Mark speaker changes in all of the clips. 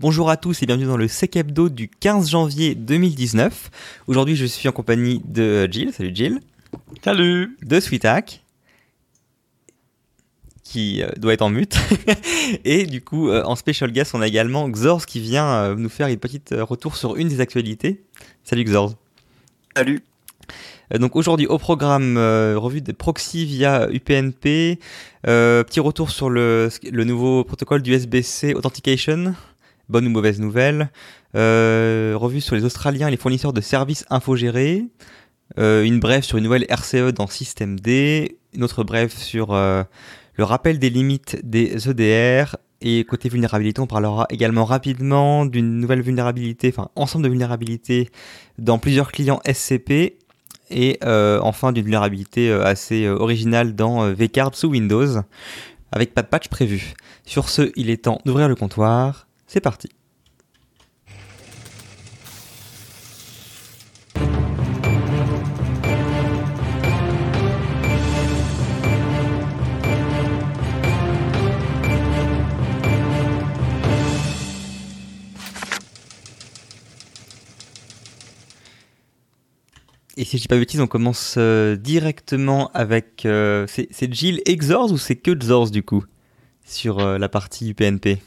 Speaker 1: Bonjour à tous et bienvenue dans le Sec Hebdo du 15 janvier 2019. Aujourd'hui, je suis en compagnie de Jill. Salut Jill.
Speaker 2: Salut.
Speaker 1: De Sweetak qui euh, doit être en mute. et du coup, euh, en special guest, on a également Xorz qui vient euh, nous faire une petite retour sur une des actualités. Salut Xorz.
Speaker 3: Salut.
Speaker 1: Donc aujourd'hui au programme revue des proxys via UPnP, petit retour sur le, le nouveau protocole du SBC Authentication, bonne ou mauvaise nouvelle, revue sur les Australiens et les fournisseurs de services infogérés, une brève sur une nouvelle RCE dans Système D, une autre brève sur le rappel des limites des EDR et côté vulnérabilité, on parlera également rapidement d'une nouvelle vulnérabilité, enfin ensemble de vulnérabilités dans plusieurs clients SCP et euh, enfin d'une vulnérabilité euh, assez euh, originale dans Vcard sous Windows avec pas de patch prévu. Sur ce, il est temps d'ouvrir le comptoir. C'est parti. Et si je dis pas de bêtises, on commence euh, directement avec. Euh, c'est Jill et ou c'est que Xorz du coup Sur euh, la partie UPnP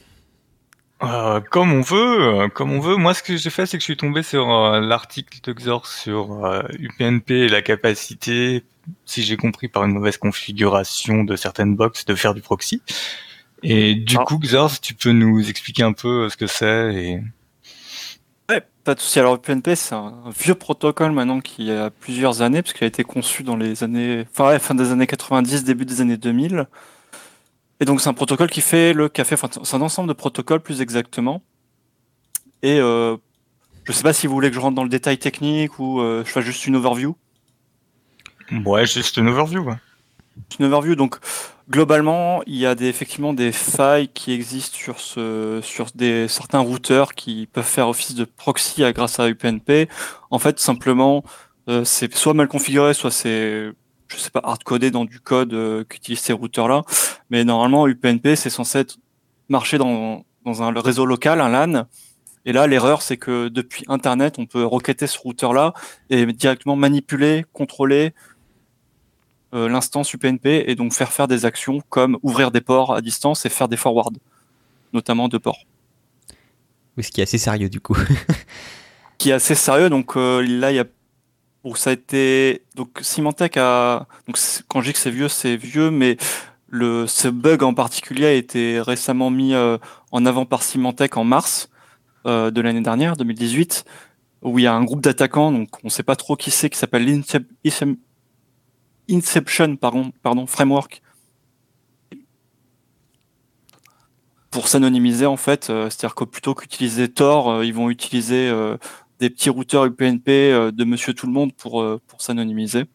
Speaker 2: Comme on veut, comme on veut. Moi, ce que j'ai fait, c'est que je suis tombé sur l'article de Xorz sur UPnP et la capacité, si j'ai compris par une mauvaise configuration de certaines boxes, de faire du proxy. Et du ah. coup, Xorz, tu peux nous expliquer un peu ce que c'est et.
Speaker 3: Ouais, pas de souci. Alors, UPnP, c'est un vieux protocole maintenant qui a plusieurs années, parce qu'il a été conçu dans les années, enfin, fin des années 90, début des années 2000. Et donc, c'est un protocole qui fait le café, enfin, c'est un ensemble de protocoles plus exactement. Et euh, je sais pas si vous voulez que je rentre dans le détail technique ou euh, je fasse juste une overview.
Speaker 2: Ouais, juste une overview.
Speaker 3: Une overview, donc globalement, il y a des, effectivement des failles qui existent sur, ce, sur des, certains routeurs qui peuvent faire office de proxy grâce à UPnP. En fait, simplement, euh, c'est soit mal configuré, soit c'est, je sais pas, hard-codé dans du code euh, qu'utilisent ces routeurs-là. Mais normalement, UPnP, c'est censé être, marcher dans, dans un réseau local, un LAN. Et là, l'erreur, c'est que depuis Internet, on peut requêter ce routeur-là et directement manipuler, contrôler, euh, l'instance UPnP et donc faire faire des actions comme ouvrir des ports à distance et faire des forwards, notamment de ports.
Speaker 1: Oui, ce qui est assez sérieux du coup.
Speaker 3: qui est assez sérieux. Donc euh, là, il y a ça a été donc Symantec a quand je dis que c'est vieux, c'est vieux, mais le ce bug en particulier a été récemment mis euh, en avant par Symantec en mars de l'année dernière, 2018, où il y a un groupe d'attaquants, donc on ne sait pas trop qui c'est, qui s'appelle Inception pardon, pardon, Framework pour s'anonymiser en fait. Euh, c'est-à-dire que plutôt qu'utiliser Tor, euh, ils vont utiliser euh, des petits routeurs UPnP de Monsieur Tout le Monde pour, pour s'anonymiser.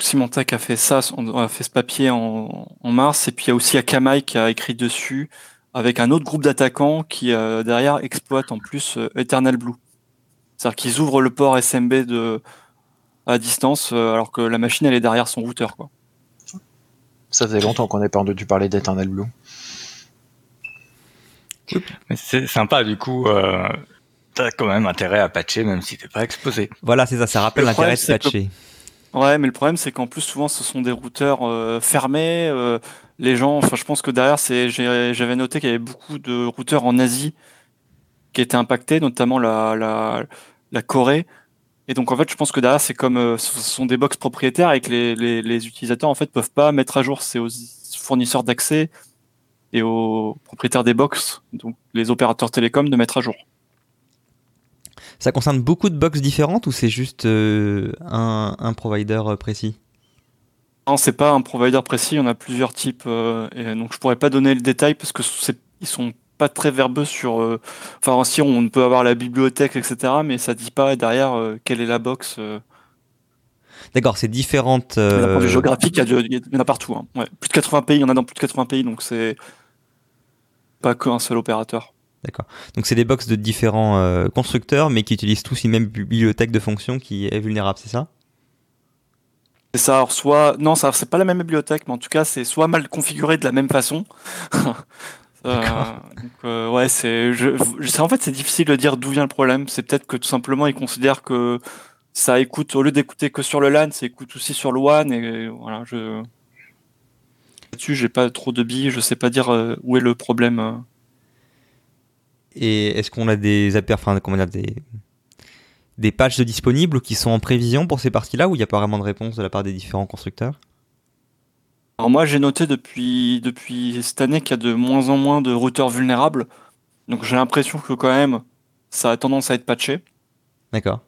Speaker 3: Symantec a fait ça, a fait ce papier en, mars, et puis il y a aussi Akamai qui a écrit dessus avec un autre groupe d'attaquants qui derrière exploite en plus Eternal Blue. C'est-à-dire qu'ils ouvrent le port SMB de, à distance, euh, alors que la machine elle est derrière son routeur. Quoi.
Speaker 4: Ça faisait longtemps qu'on n'ait pas entendu parler d'Eternal Blue.
Speaker 2: C'est sympa, du coup, euh, t'as quand même intérêt à patcher même si t'es pas exposé.
Speaker 1: Voilà, c'est ça, ça rappelle l'intérêt de patcher.
Speaker 3: Ouais, mais le problème c'est qu'en plus souvent ce sont des routeurs euh, fermés. Euh, les gens, enfin je pense que derrière c'est, j'avais noté qu'il y avait beaucoup de routeurs en Asie qui étaient impactés, notamment la, la, la Corée, et donc en fait, je pense que derrière, c'est comme euh, ce sont des box propriétaires et que les, les, les, utilisateurs en fait peuvent pas mettre à jour. C'est aux fournisseurs d'accès et aux propriétaires des box, donc les opérateurs télécoms, de mettre à jour.
Speaker 1: Ça concerne beaucoup de box différentes ou c'est juste euh, un, un, provider euh, précis?
Speaker 3: Non, c'est pas un provider précis. Il y en a plusieurs types. et donc je pourrais pas donner le détail parce que ils sont pas très verbeux sur. Euh, enfin, si on peut avoir la bibliothèque, etc., mais ça dit pas derrière euh, quelle est la box. Euh.
Speaker 1: D'accord, c'est différentes.
Speaker 3: Géographique, il y, en a partout. Hein. Plus de 80 pays, il y en a dans plus de 80 pays, donc c'est pas qu'un seul opérateur.
Speaker 1: D'accord. Donc c'est des box de différents constructeurs, mais qui utilisent tous une même bibliothèque de fonctions qui est vulnérable, c'est ça?
Speaker 3: C'est ça. Alors soit non, ça c'est pas la même bibliothèque, mais en tout cas c'est soit mal configuré de la même façon. Euh, Donc, euh, ouais, c'est, je, je- en fait, c'est difficile de dire d'où vient le problème. C'est peut-être que tout simplement, ils considèrent que ça écoute, au lieu d'écouter que sur le LAN, ça écoute aussi sur le WAN. Et voilà, je. Là-dessus, j'ai pas trop de billes, je sais pas dire euh, où est le problème. euh.
Speaker 1: Et est-ce qu'on a des enfin, comment dire, des des patchs disponibles qui sont en prévision pour ces parties-là ou il n'y a pas vraiment de réponse de la part des différents constructeurs?
Speaker 3: Alors, moi, j'ai noté depuis, depuis cette année qu'il y a de moins en moins de routeurs vulnérables. Donc, j'ai l'impression que quand même, ça a tendance à être patché.
Speaker 1: D'accord.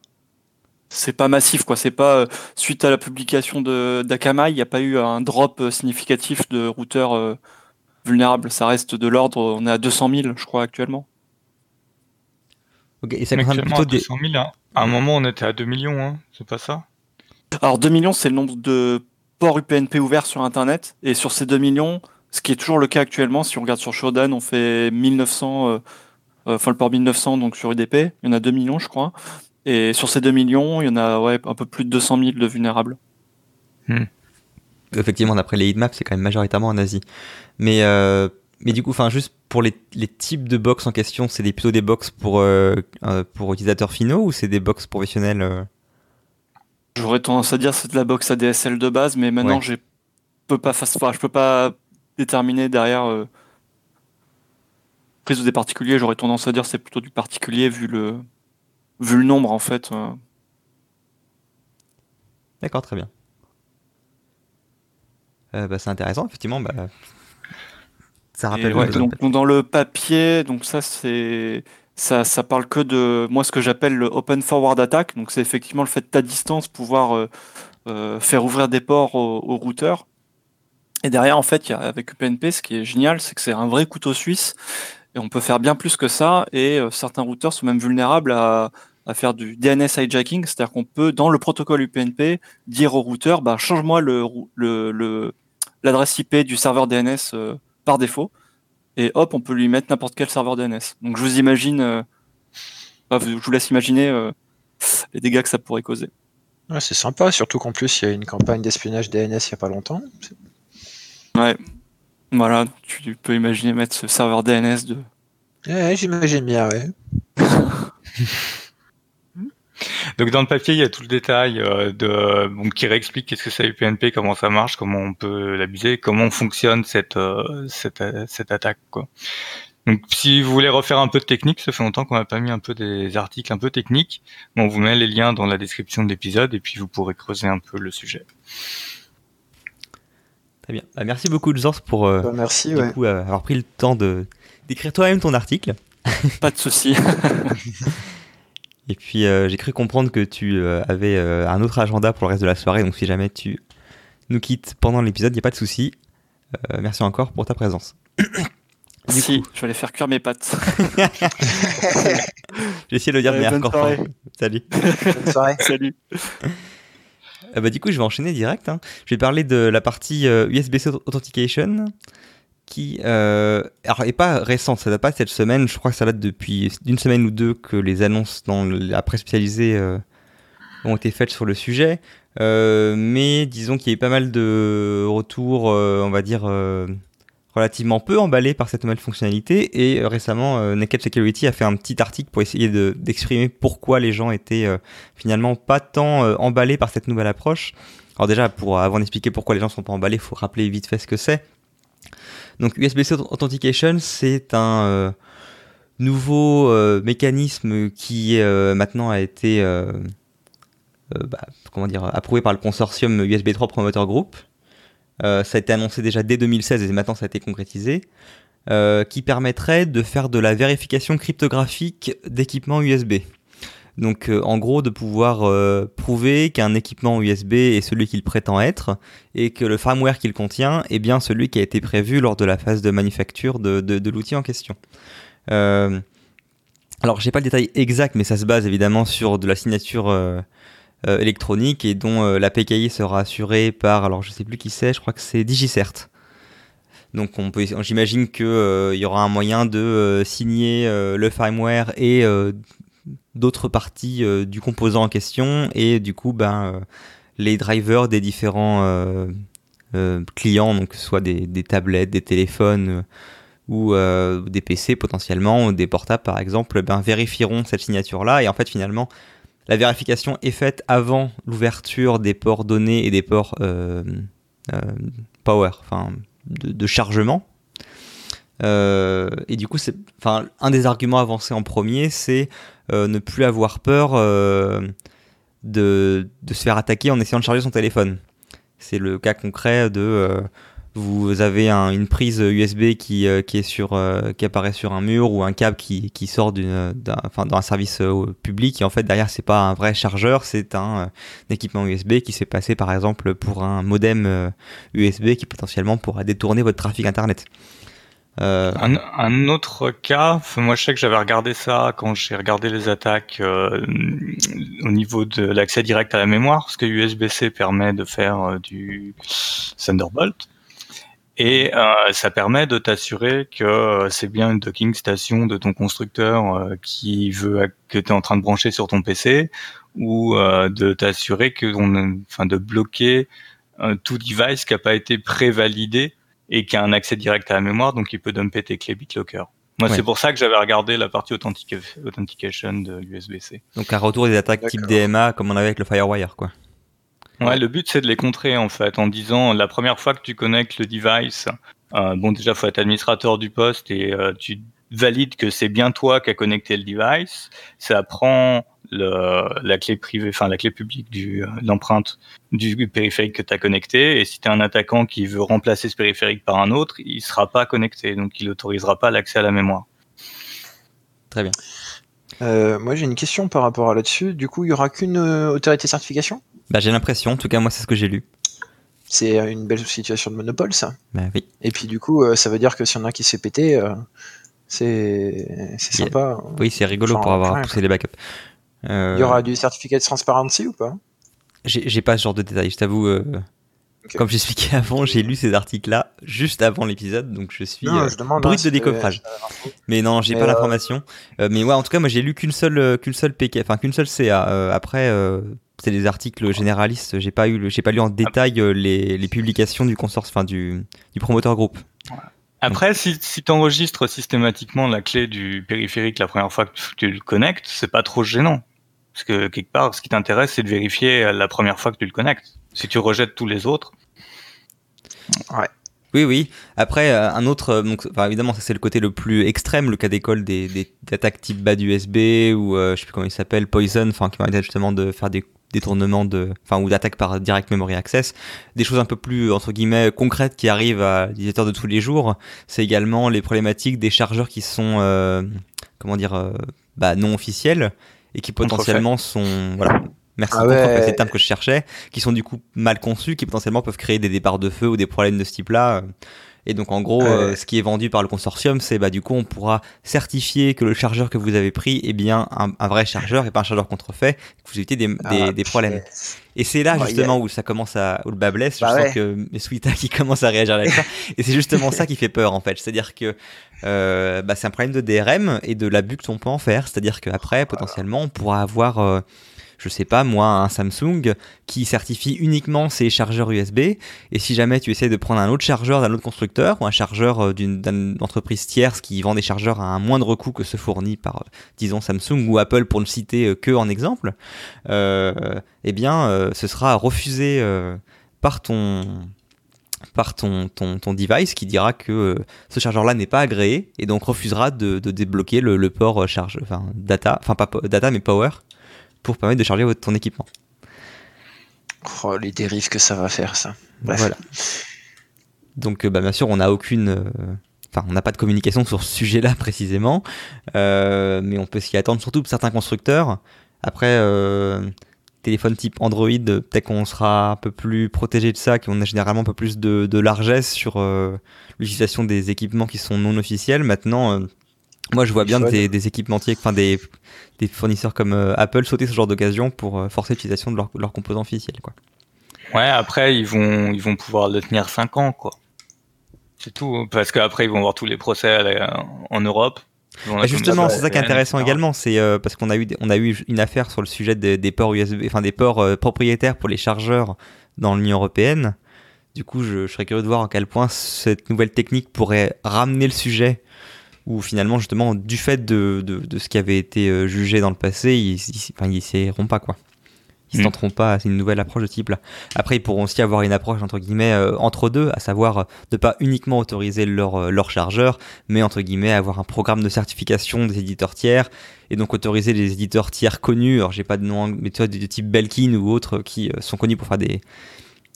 Speaker 3: C'est pas massif quoi c'est pas euh, suite à la publication de d'Akamai il n'y a pas eu un drop euh, significatif de routeurs euh, vulnérables ça reste de l'ordre on est à 200 000 je crois actuellement
Speaker 1: Ok, et ça concerne plutôt
Speaker 2: à
Speaker 1: des.
Speaker 2: 200 000, hein. À un moment, on était à 2 millions, hein. c'est pas ça?
Speaker 3: Alors 2 millions c'est le nombre de ports UPnP ouverts sur internet et sur ces 2 millions ce qui est toujours le cas actuellement si on regarde sur Shodan on fait 1900 euh, euh, enfin le port 1900 donc sur UDP il y en a 2 millions je crois et sur ces 2 millions il y en a ouais un peu plus de 200 000 de vulnérables
Speaker 1: Effectivement, d'après les heatmaps, c'est quand même majoritairement en Asie. Mais, euh, mais du coup, enfin, juste pour les, les types de box en question, c'est des, plutôt des box pour, euh, pour utilisateurs finaux ou c'est des box professionnels euh?
Speaker 3: J'aurais tendance à dire c'est de la box ADSL de base, mais maintenant
Speaker 1: Ouais.
Speaker 3: je peux pas enfin, je peux pas déterminer derrière prise des particuliers. J'aurais tendance à dire c'est plutôt du particulier vu le vu le nombre en fait. euh.
Speaker 1: D'accord, très bien. Euh, bah, c'est intéressant, effectivement. Bah, ça rappelle.
Speaker 3: ouais, donc, donc dans le papier, donc ça c'est ça, ça parle que de moi ce que j'appelle le open forward attack. Donc c'est effectivement le fait à distance pouvoir euh, faire ouvrir des ports au, au routeur. Et derrière en fait, il y a, avec UPnP, ce qui est génial, c'est que c'est un vrai couteau suisse et on peut faire bien plus que ça. Et euh, certains routeurs sont même vulnérables à, à faire du DNS hijacking, c'est-à-dire qu'on peut dans le protocole UPnP dire au routeur, bah, change-moi le rou- le- le- l'adresse IP du serveur DNS euh, par défaut et hop, on peut lui mettre n'importe quel serveur DNS. Donc je vous imagine, euh, enfin, je vous laisse imaginer euh, les dégâts que ça pourrait causer.
Speaker 4: Ouais, c'est sympa, surtout qu'en plus il y a une campagne d'espionnage DNS il y a pas longtemps.
Speaker 3: Ouais, voilà, tu peux imaginer mettre ce serveur DNS de.
Speaker 4: Ouais, j'imagine bien, ouais.
Speaker 2: Donc dans le papier, il y a tout le détail euh, de qui réexplique qu'est-ce que c'est UPnP, comment ça marche, comment on peut l'abuser, comment fonctionne cette euh, cette, cette attaque quoi. Donc si vous voulez refaire un peu de technique, ça fait longtemps qu'on n'a pas mis un peu des articles un peu techniques, mais on vous met les liens dans la description de l'épisode et puis vous pourrez creuser un peu le sujet.
Speaker 1: Très bien. Bah, merci beaucoup, Zors, pour euh,
Speaker 4: Bah, merci,
Speaker 1: du
Speaker 4: ouais.
Speaker 1: coup, euh, avoir pris le temps de d'écrire toi-même ton article.
Speaker 3: Pas de souci.
Speaker 1: Et puis, euh, j'ai cru comprendre que tu euh, avais euh, un autre agenda pour le reste de la soirée. Donc, si jamais tu nous quittes pendant l'épisode, il n'y a pas de souci. Euh, merci encore pour ta présence.
Speaker 3: si, je vais aller faire cuire mes pattes.
Speaker 1: J'ai essayé de le dire de
Speaker 3: Allez,
Speaker 1: manière
Speaker 3: bonne
Speaker 1: conforme.
Speaker 3: soirée.
Speaker 1: Salut.
Speaker 4: Bonne soirée.
Speaker 3: Salut.
Speaker 1: Euh, bah, du coup, je vais enchaîner direct. hein. Je vais parler de la partie euh, USB-C Authentication qui euh, alors, est pas récente, ça date pas cette semaine. Je crois que ça date depuis d'une semaine ou deux que les annonces dans la presse spécialisée euh, ont été faites sur le sujet. Euh, mais disons qu'il y a eu pas mal de retours, euh, on va dire, euh, relativement peu emballés par cette nouvelle fonctionnalité. Et euh, récemment, Naked Security a fait un petit article pour essayer de- d'exprimer pourquoi les gens étaient finalement pas tant emballés par cette nouvelle approche. Alors déjà, pour avant d'expliquer pourquoi les gens sont pas emballés, il faut rappeler vite fait ce que c'est. Donc USB-C Authentication, c'est un euh, nouveau euh, mécanisme qui euh, maintenant a été bah, comment dire, approuvé par le consortium USB 3 Promoter Group. Ça a été annoncé déjà dès 2016 et maintenant ça a été concrétisé. qui permettrait de faire de la vérification cryptographique d'équipements USB. Donc euh, en gros de pouvoir euh, prouver qu'un équipement USB est celui qu'il prétend être et que le firmware qu'il contient est bien celui qui a été prévu lors de la phase de manufacture de, l'outil en question. Euh, alors j'ai pas le détail exact mais ça se base évidemment sur de la signature euh, électronique et dont la PKI sera assurée par, alors je sais plus qui c'est, je crois que c'est DigiCert. Donc on peut, j'imagine qu'il y aura un moyen de signer le firmware et d'autres parties euh, du composant en question et du coup ben, euh, les drivers des différents euh, clients, donc que ce soit des, tablettes, des téléphones ou des PC potentiellement, ou des portables par exemple, ben, vérifieront cette signature-là. Et en fait, finalement, la vérification est faite avant l'ouverture des ports données et des ports power, enfin de chargement. Euh, et du coup, enfin, un des arguments avancés en premier, c'est euh, ne plus avoir peur euh, de, se faire attaquer en essayant de charger son téléphone. C'est le cas concret de vous avez un- une prise USB qui, est sur, qui apparaît sur un mur ou un câble qui, sort d'un, enfin, dans un service public et en fait derrière c'est pas un vrai chargeur, c'est un, euh, équipement USB qui s'est passé par exemple pour un modem USB qui potentiellement pourra détourner votre trafic internet. Euh,
Speaker 2: Un, autre cas, moi je sais que j'avais regardé ça quand j'ai regardé les attaques euh, au niveau de l'accès direct à la mémoire, parce que USB-C permet de faire euh, du Thunderbolt. Et ça permet de t'assurer que c'est bien une docking station de ton constructeur qui veut que tu es en train de brancher sur ton PC, ou de t'assurer que on, enfin de bloquer tout device qui n'a pas été prévalidé et qui a un accès direct à la mémoire, donc il peut dumper tes clés BitLocker. Moi,
Speaker 1: Ouais.
Speaker 2: c'est pour ça que j'avais regardé la partie authentica- authentication de l'USB-C.
Speaker 1: donc un retour des attaques type. DMA comme on avait avec le Firewire quoi.
Speaker 2: Ouais, le but c'est de les contrer en fait, en disant la première fois que tu connectes le device, euh, bon déjà faut être administrateur du poste et euh, tu valides que c'est bien toi qui as connecté le device. Ça prend le, la clé privée, enfin la clé publique du euh, l'empreinte du périphérique que tu as connecté. Et si tu es un attaquant qui veut remplacer ce périphérique par un autre, il sera pas connecté, donc il autorisera pas l'accès à la mémoire.
Speaker 1: Très bien.
Speaker 4: Euh, moi, j'ai une question par rapport à là-dessus. Du coup, il y aura qu'une euh, autorité de certification?
Speaker 1: Bah, j'ai l'impression, en tout cas moi c'est ce que j'ai lu.
Speaker 4: C'est une belle situation de monopole, ça.
Speaker 1: Bah oui.
Speaker 4: Et puis, du coup, euh, ça veut dire que s'il y en a un qui se fait péter, euh, c'est sympa.
Speaker 1: Oui, c'est rigolo
Speaker 4: Genre,
Speaker 1: pour avoir poussé les backups. Euh,
Speaker 4: Il y aura du certificat de transparency ou pas?
Speaker 1: J'ai pas ce genre de détails, je t'avoue. euh. Comme j'expliquais avant, j'ai lu ces articles-là juste avant l'épisode, donc je suis
Speaker 4: Non,
Speaker 1: euh,
Speaker 4: je demande,
Speaker 1: brut
Speaker 4: hein,
Speaker 1: de décoffrage. Mais non, j'ai pas
Speaker 4: euh,
Speaker 1: l'information. Euh, mais ouais, en tout cas, moi j'ai lu qu'une seule, qu'une seule PK, enfin qu'une seule CA. Euh, après, euh, c'est des articles généralistes. J'ai pas eu, j'ai pas lu en détail les, les publications du consorce, enfin du, du promoteur groupe.
Speaker 2: Après, si, tu enregistres systématiquement la clé du périphérique la première fois que tu, le connectes, c'est pas trop gênant. Parce que quelque part, ce qui t'intéresse, c'est de vérifier la première fois que tu le connectes. Si tu rejettes tous les autres,
Speaker 1: Oui, oui. Après, euh, un autre, euh, donc, évidemment, ça c'est le côté le plus extrême, le cas d'école des, attaques type bas d'USB ou euh, je sais plus comment il s'appelle, Poison, enfin, qui permettent justement de faire des détournements de, enfin, ou d'attaques par direct memory access. Des choses un peu plus, entre guillemets, concrètes qui arrivent à l'utilisateur de tous les jours. C'est également les problématiques des chargeurs qui sont, euh, comment dire, euh, bah, non officiels et qui potentiellement sont, voilà. Merci,
Speaker 4: Ah ouais.
Speaker 1: c'est le terme que je cherchais, qui sont du coup mal conçus, qui potentiellement peuvent créer des départs de feu ou des problèmes de ce type-là. Et donc en gros,
Speaker 4: Ouais.
Speaker 1: euh, ce qui est vendu par le consortium, c'est bah du coup on pourra certifier que le chargeur que vous avez pris est bien un, un vrai chargeur et pas un chargeur contrefait, que vous évitez des, des,
Speaker 4: Ah,
Speaker 1: des problèmes. Et c'est là
Speaker 4: Ouais,
Speaker 1: justement où ça commence à où le bas blesse.
Speaker 4: Bah
Speaker 1: je
Speaker 4: ouais.
Speaker 1: sens que Sweeta qui commence à réagir avec ça. Et c'est justement ça qui fait peur en fait. C'est-à-dire que euh, bah, c'est un problème de DRM et de l'abus que on peut en faire. C'est-à-dire qu'après potentiellement on pourra avoir euh, je sais pas moi, un Samsung qui certifie uniquement ses chargeurs USB. Et si jamais tu essaies de prendre un autre chargeur d'un autre constructeur ou un chargeur euh, d'une entreprise tierce qui vend des chargeurs à un moindre coût que ceux fournis par, euh, disons, Samsung ou Apple pour ne citer euh, que en exemple, euh, eh bien, ce sera refusé par ton par ton, ton, ton device qui dira que ce chargeur-là n'est pas agréé et donc refusera de, de débloquer le, le port charge, enfin data, enfin pas data mais power pour permettre de charger votre, ton équipement.
Speaker 4: Oh, les dérives que ça va faire, ça. Bref.
Speaker 1: Voilà. Donc, euh, bah, bien sûr, on n'a aucune. euh, Enfin, on n'a pas de communication sur ce sujet-là précisément, euh, mais on peut s'y attendre, surtout pour certains constructeurs. Après, euh, téléphone type Android, peut-être qu'on sera un peu plus protégé de ça, qu'on a généralement un peu plus de, de largesse sur euh, l'utilisation des équipements qui sont non officiels. Maintenant, moi, je vois bien des, des équipementiers, enfin des, des fournisseurs comme euh, Apple sauter ce genre d'occasion pour euh, forcer l'utilisation de leurs leurs composants officiels. Quoi.
Speaker 2: ouais, après ils vont ils vont pouvoir le tenir 5 ans quoi. C'est tout, hein, parce qu'après ils vont avoir tous les procès la- en Europe.
Speaker 1: Bah, justement, c'est ça qui est intéressant
Speaker 2: etc.
Speaker 1: également, c'est euh, parce qu'on a eu on a eu une affaire sur le sujet des, des ports USB, enfin des ports euh, propriétaires pour les chargeurs dans l'Union européenne. Du coup, je, serais curieux de voir à quel point cette nouvelle technique pourrait ramener le sujet, ou finalement, justement, du fait de, de, ce qui avait été euh, jugé dans le passé, ils n'essaieront pas, quoi. Ils ne mm. tenteront pas, c'est une nouvelle approche de type là. Après, ils pourront aussi avoir une approche entre guillemets euh, entre deux, à savoir de pas uniquement autoriser leur, euh, leur chargeur, mais entre guillemets avoir un programme de certification des éditeurs tiers et donc autoriser les éditeurs tiers connus. Alors j'ai pas de nom, mais tu vois, de type Belkin ou autres qui sont connus pour faire des,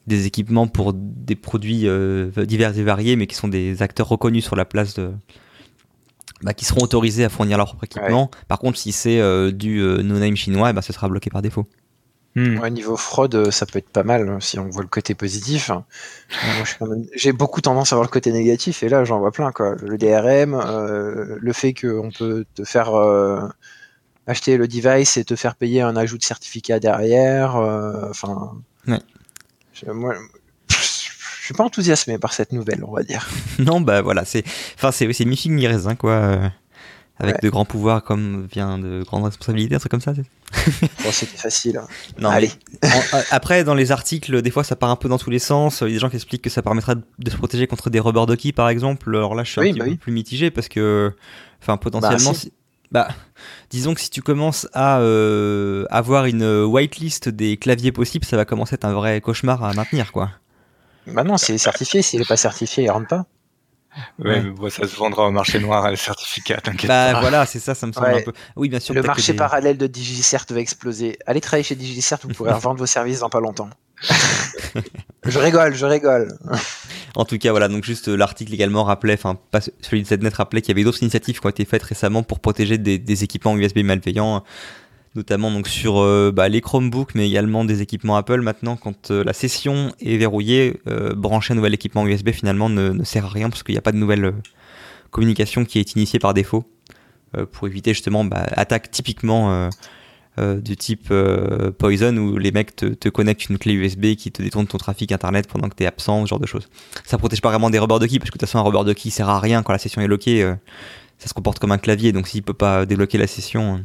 Speaker 1: des équipements pour des produits euh, divers et variés, mais qui sont des acteurs reconnus sur la place de. Bah, qui seront autorisés à fournir leur propre équipement. Par contre, si c'est euh, du euh, no-name chinois, bah, ce sera bloqué par défaut.
Speaker 4: Hmm. niveau fraude, ça peut être pas mal hein, si on voit le côté positif. J'ai beaucoup tendance à voir le côté négatif et là j'en vois plein. Quoi. Le DRM, le fait qu'on peut te faire acheter le device et te faire payer un ajout de certificat derrière. Enfin, je, moi, je suis pas enthousiasmé par cette nouvelle, on va dire.
Speaker 1: non, bah voilà, c'est, enfin c'est, c'est mi figue raisin quoi. Euh, avec de grands pouvoirs comme vient de grandes responsabilités, un truc comme ça.
Speaker 4: bon, c'était facile. Hein. Non, Allez.
Speaker 1: Euh, après, dans les articles, des fois, ça part un peu dans tous les sens. Il y a des gens qui expliquent que ça permettra de se protéger contre des rubber ducky, par exemple. Alors là, je suis un petit bah peu plus mitigé parce que, enfin, potentiellement, bah, bah, disons que si tu commences à euh, avoir une whitelist des claviers possibles, ça va commencer à être un vrai cauchemar à maintenir, quoi.
Speaker 4: Bah non, c'est certifié. S'il n'est pas certifié, il rentre pas.
Speaker 2: Ouais, Mais ça se vendra au marché noir à le certificat, t'inquiète
Speaker 1: bah, voilà, c'est ça, ça me semble un peu. Oui, bien sûr.
Speaker 4: Le marché parallèle de DigiCert va exploser. Allez travailler chez DigiCert, vous pourrez revendre vos services dans pas longtemps. je rigole, je rigole.
Speaker 1: En tout cas, voilà, donc juste euh, l'article également rappelait, enfin, pas celui de ZNet rappelait qu'il y avait d'autres initiatives qui ont été faites récemment pour protéger des, équipements USB malveillants, notamment donc sur euh, bah, les Chromebooks, mais également des équipements Apple. Maintenant, quand euh, la session est verrouillée, brancher un nouvel équipement USB finalement ne, sert à rien parce qu'il n'y a pas de nouvelle communication qui est initiée par défaut pour éviter justement bah, attaque typiquement euh, du type euh, Poison où les mecs te, connectent une clé USB qui te détourne ton trafic internet pendant que tu es absent, ce genre de choses. Ça protège pas vraiment des rubbers de key parce que de toute façon un rubber de key sert à rien quand la session est loquée. Euh, ça se comporte comme un clavier donc s'il peut pas débloquer la session,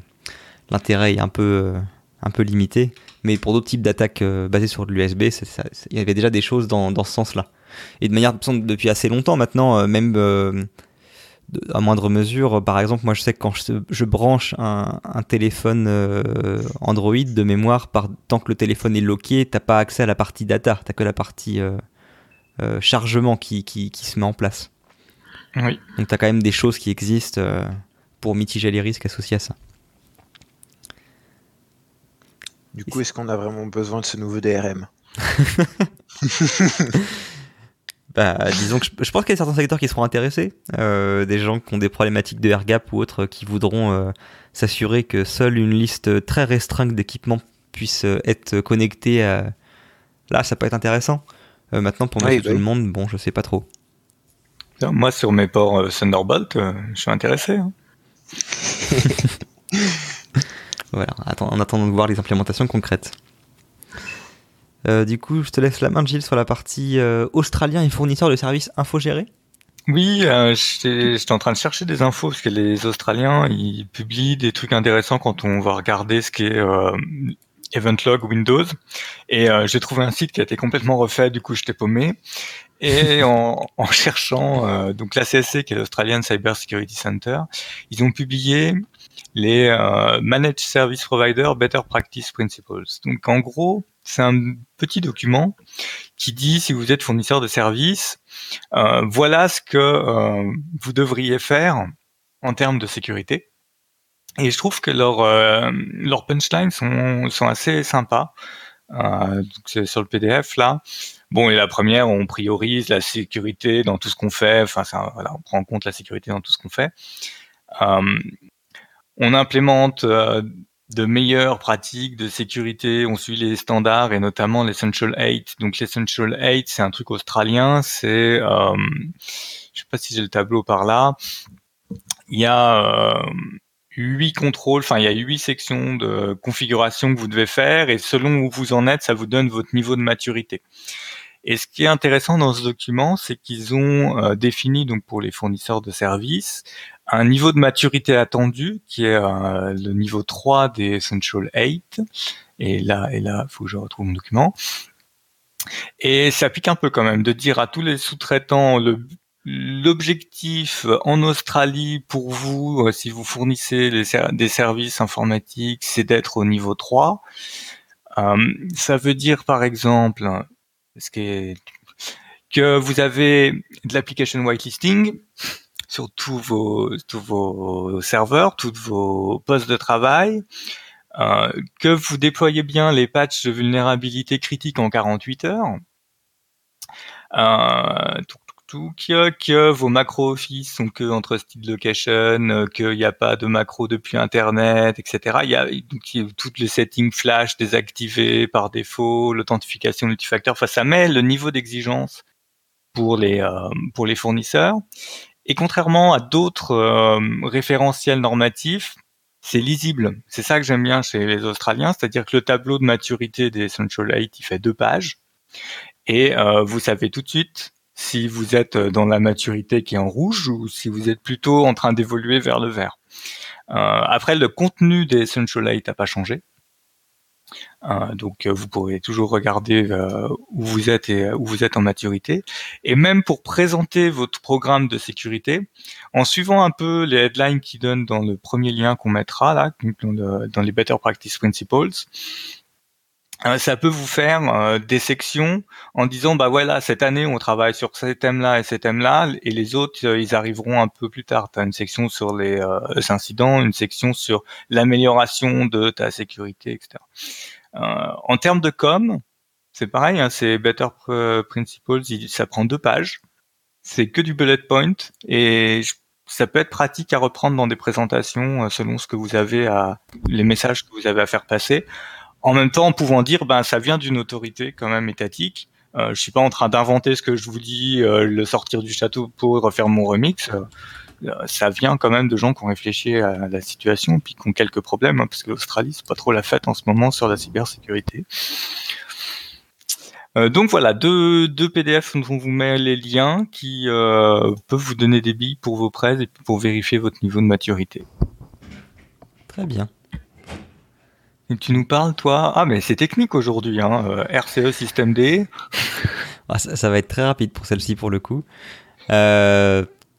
Speaker 1: l'intérêt est un peu, un peu limité. Mais pour d'autres types d'attaques basées sur de l'USB, il y avait déjà des choses dans, dans ce sens-là. Et de manière depuis assez longtemps maintenant, même à moindre mesure. Par exemple, moi je sais que quand je, branche un, téléphone euh, Android de mémoire, par, tant que le téléphone est loqué, t'as pas accès à la partie data, t'as que la partie euh, euh, chargement qui, qui, se met en place.
Speaker 2: Oui.
Speaker 1: Donc t'as quand même des choses qui existent pour mitiger les risques associés à ça.
Speaker 4: Du coup, est-ce qu'on a vraiment besoin de ce nouveau DRM
Speaker 1: bah, disons que je, pense qu'il y a certains secteurs qui seront intéressés, euh, des gens qui ont des problématiques de AirGap ou autres qui voudront euh, s'assurer que seule une liste très restreinte d'équipements puisse euh, être connectée. À... Là, ça peut être intéressant. maintenant, pour moi, tout le monde, bon, je sais pas trop.
Speaker 2: Moi, sur mes ports Thunderbolt, je suis intéressé. Hein.
Speaker 1: voilà, en attendant de voir les implémentations concrètes. Euh, du coup, je te laisse la main, Gilles, sur la partie euh, australien et fournisseur de services infogérés.
Speaker 2: Oui, euh, j'étais en train de chercher des infos parce que les Australiens, ils publient des trucs intéressants quand on va regarder ce qui est euh, Log Windows. Et j'ai trouvé un site qui a été complètement refait, du coup j'étais paumé. Et en, en cherchant, donc la CSC, qui est l'Australian Cyber Security Center, ils ont publié les Managed Service Provider Better Practice Principles. Donc en gros, c'est un petit document qui dit si vous êtes fournisseur de services, euh, voilà ce que euh, vous devriez faire en termes de sécurité. Et je trouve que leurs euh, leurs punchlines sont, sont assez sympas. c'est sur le PDF là. Bon, et la première, on priorise la sécurité dans tout ce qu'on fait. Enfin, voilà, on prend en compte la sécurité dans tout ce qu'on fait. On implémente de meilleures pratiques de sécurité. On suit les standards et notamment l'Essential 8. Donc l'Essential 8, c'est un truc australien. C'est, euh, je sais pas si j'ai le tableau par là. Il y a euh, huit contrôles, enfin il y a huit sections de configuration que vous devez faire et selon où vous en êtes, ça vous donne votre niveau de maturité. Et ce qui est intéressant dans ce document, c'est qu'ils ont euh, défini donc pour les fournisseurs de services un niveau de maturité attendu qui est euh, le niveau 3 des Essential 8. Et là, et là, faut que je retrouve mon document. Et ça pique un peu quand même de dire à tous les sous-traitants l'objectif en Australie pour vous, euh, si vous fournissez des services informatiques, c'est d'être au niveau 3. Euh, ça veut dire par exemple que vous avez de l'application whitelisting sur tous vos, tous vos serveurs, tous vos postes de travail, euh, que vous déployez bien les patchs de vulnérabilité critique en 48 heures, euh, que, vos macro office sont que entre style location, euh, qu'il n'y a pas de macro depuis internet, etc. Il y a, donc, toutes les settings flash désactivées par défaut, l'authentification multifacteur. Enfin, ça met le niveau d'exigence pour les euh, fournisseurs. Et contrairement à d'autres euh, référentiels normatifs, c'est lisible. C'est ça que j'aime bien chez les Australiens, c'est-à-dire que le tableau de maturité des Essential 8, il fait deux pages, et vous savez tout de suite si vous êtes dans la maturité qui est en rouge ou si vous êtes plutôt en train d'évoluer vers le vert. Euh, après, le contenu des Essential 8 n'a pas changé. Euh, donc euh, vous pourrez toujours regarder euh, où vous êtes et où vous êtes en maturité. Et même pour présenter votre programme de sécurité, en suivant un peu les headlines qui donnent dans le premier lien qu'on mettra là, dans les Better Practice Principles, ça peut vous faire des sections en disant bah voilà cette année on travaille sur ces thèmes-là et ces thèmes-là et les autres ils arriveront un peu plus tard. Tu as une section sur les incidents, une section sur l'amélioration de ta sécurité, etc. Euh, en termes de com, c'est pareil, hein, c'est Better Principles, ça prend deux pages, c'est que du bullet point et ça peut être pratique à reprendre dans des présentations euh, selon ce que vous avez à les messages que vous avez à faire passer. En même temps, en pouvant dire, ben ça vient d'une autorité quand même étatique. Euh, je suis pas en train d'inventer ce que je vous dis, euh, le sortir du château pour refaire mon remix. Euh, ça vient quand même de gens qui ont réfléchi à la situation puis qui ont quelques problèmes, hein, parce que l'Australie, c'est pas trop la fête en ce moment sur la cybersécurité. Euh, donc voilà, deux, deux PDF dont on vous met les liens qui euh, peuvent vous donner des billes pour vos prêts et pour vérifier votre niveau de maturité.
Speaker 1: Très bien.
Speaker 2: Tu nous parles, toi Ah, mais c'est technique aujourd'hui, hein, RCE Système D.
Speaker 1: Ah, ça, va être très rapide pour celle-ci pour le coup.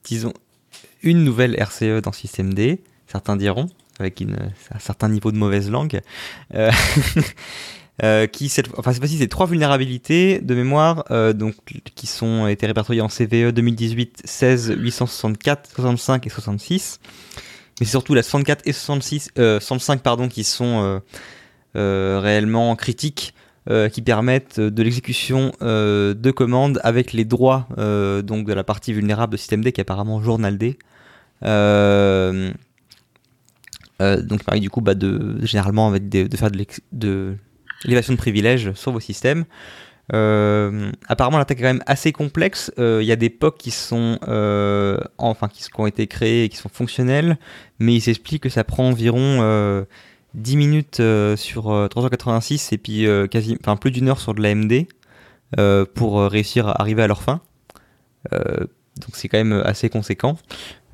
Speaker 1: disons, une nouvelle RCE dans Système D, certains diront, avec un certain niveau de mauvaise langue. Euh, euh, qui cette, enfin c'est c'est trois vulnérabilités de mémoire euh, donc qui sont été répertoriées en CVE 2018 16 864 65 et 66 mais c'est surtout la 64 et 66 65 pardon qui sont réellement critiques qui permettent de l'exécution de commandes avec les droits donc de la partie vulnérable de système D qui est apparemment journal D euh, euh, donc, pareil, du coup, bah, de, généralement, de faire de l'élévation de, privilèges sur vos systèmes. Euh, apparemment, l'attaque est quand même assez complexe. Il y a des POC qui sont, enfin, qui, ont été créés et qui sont fonctionnels, mais il s'explique que ça prend environ 10 minutes sur 386 et puis quasi, enfin, plus d'une heure sur de l'AMD pour réussir à arriver à leur fin. donc c'est quand même assez conséquent.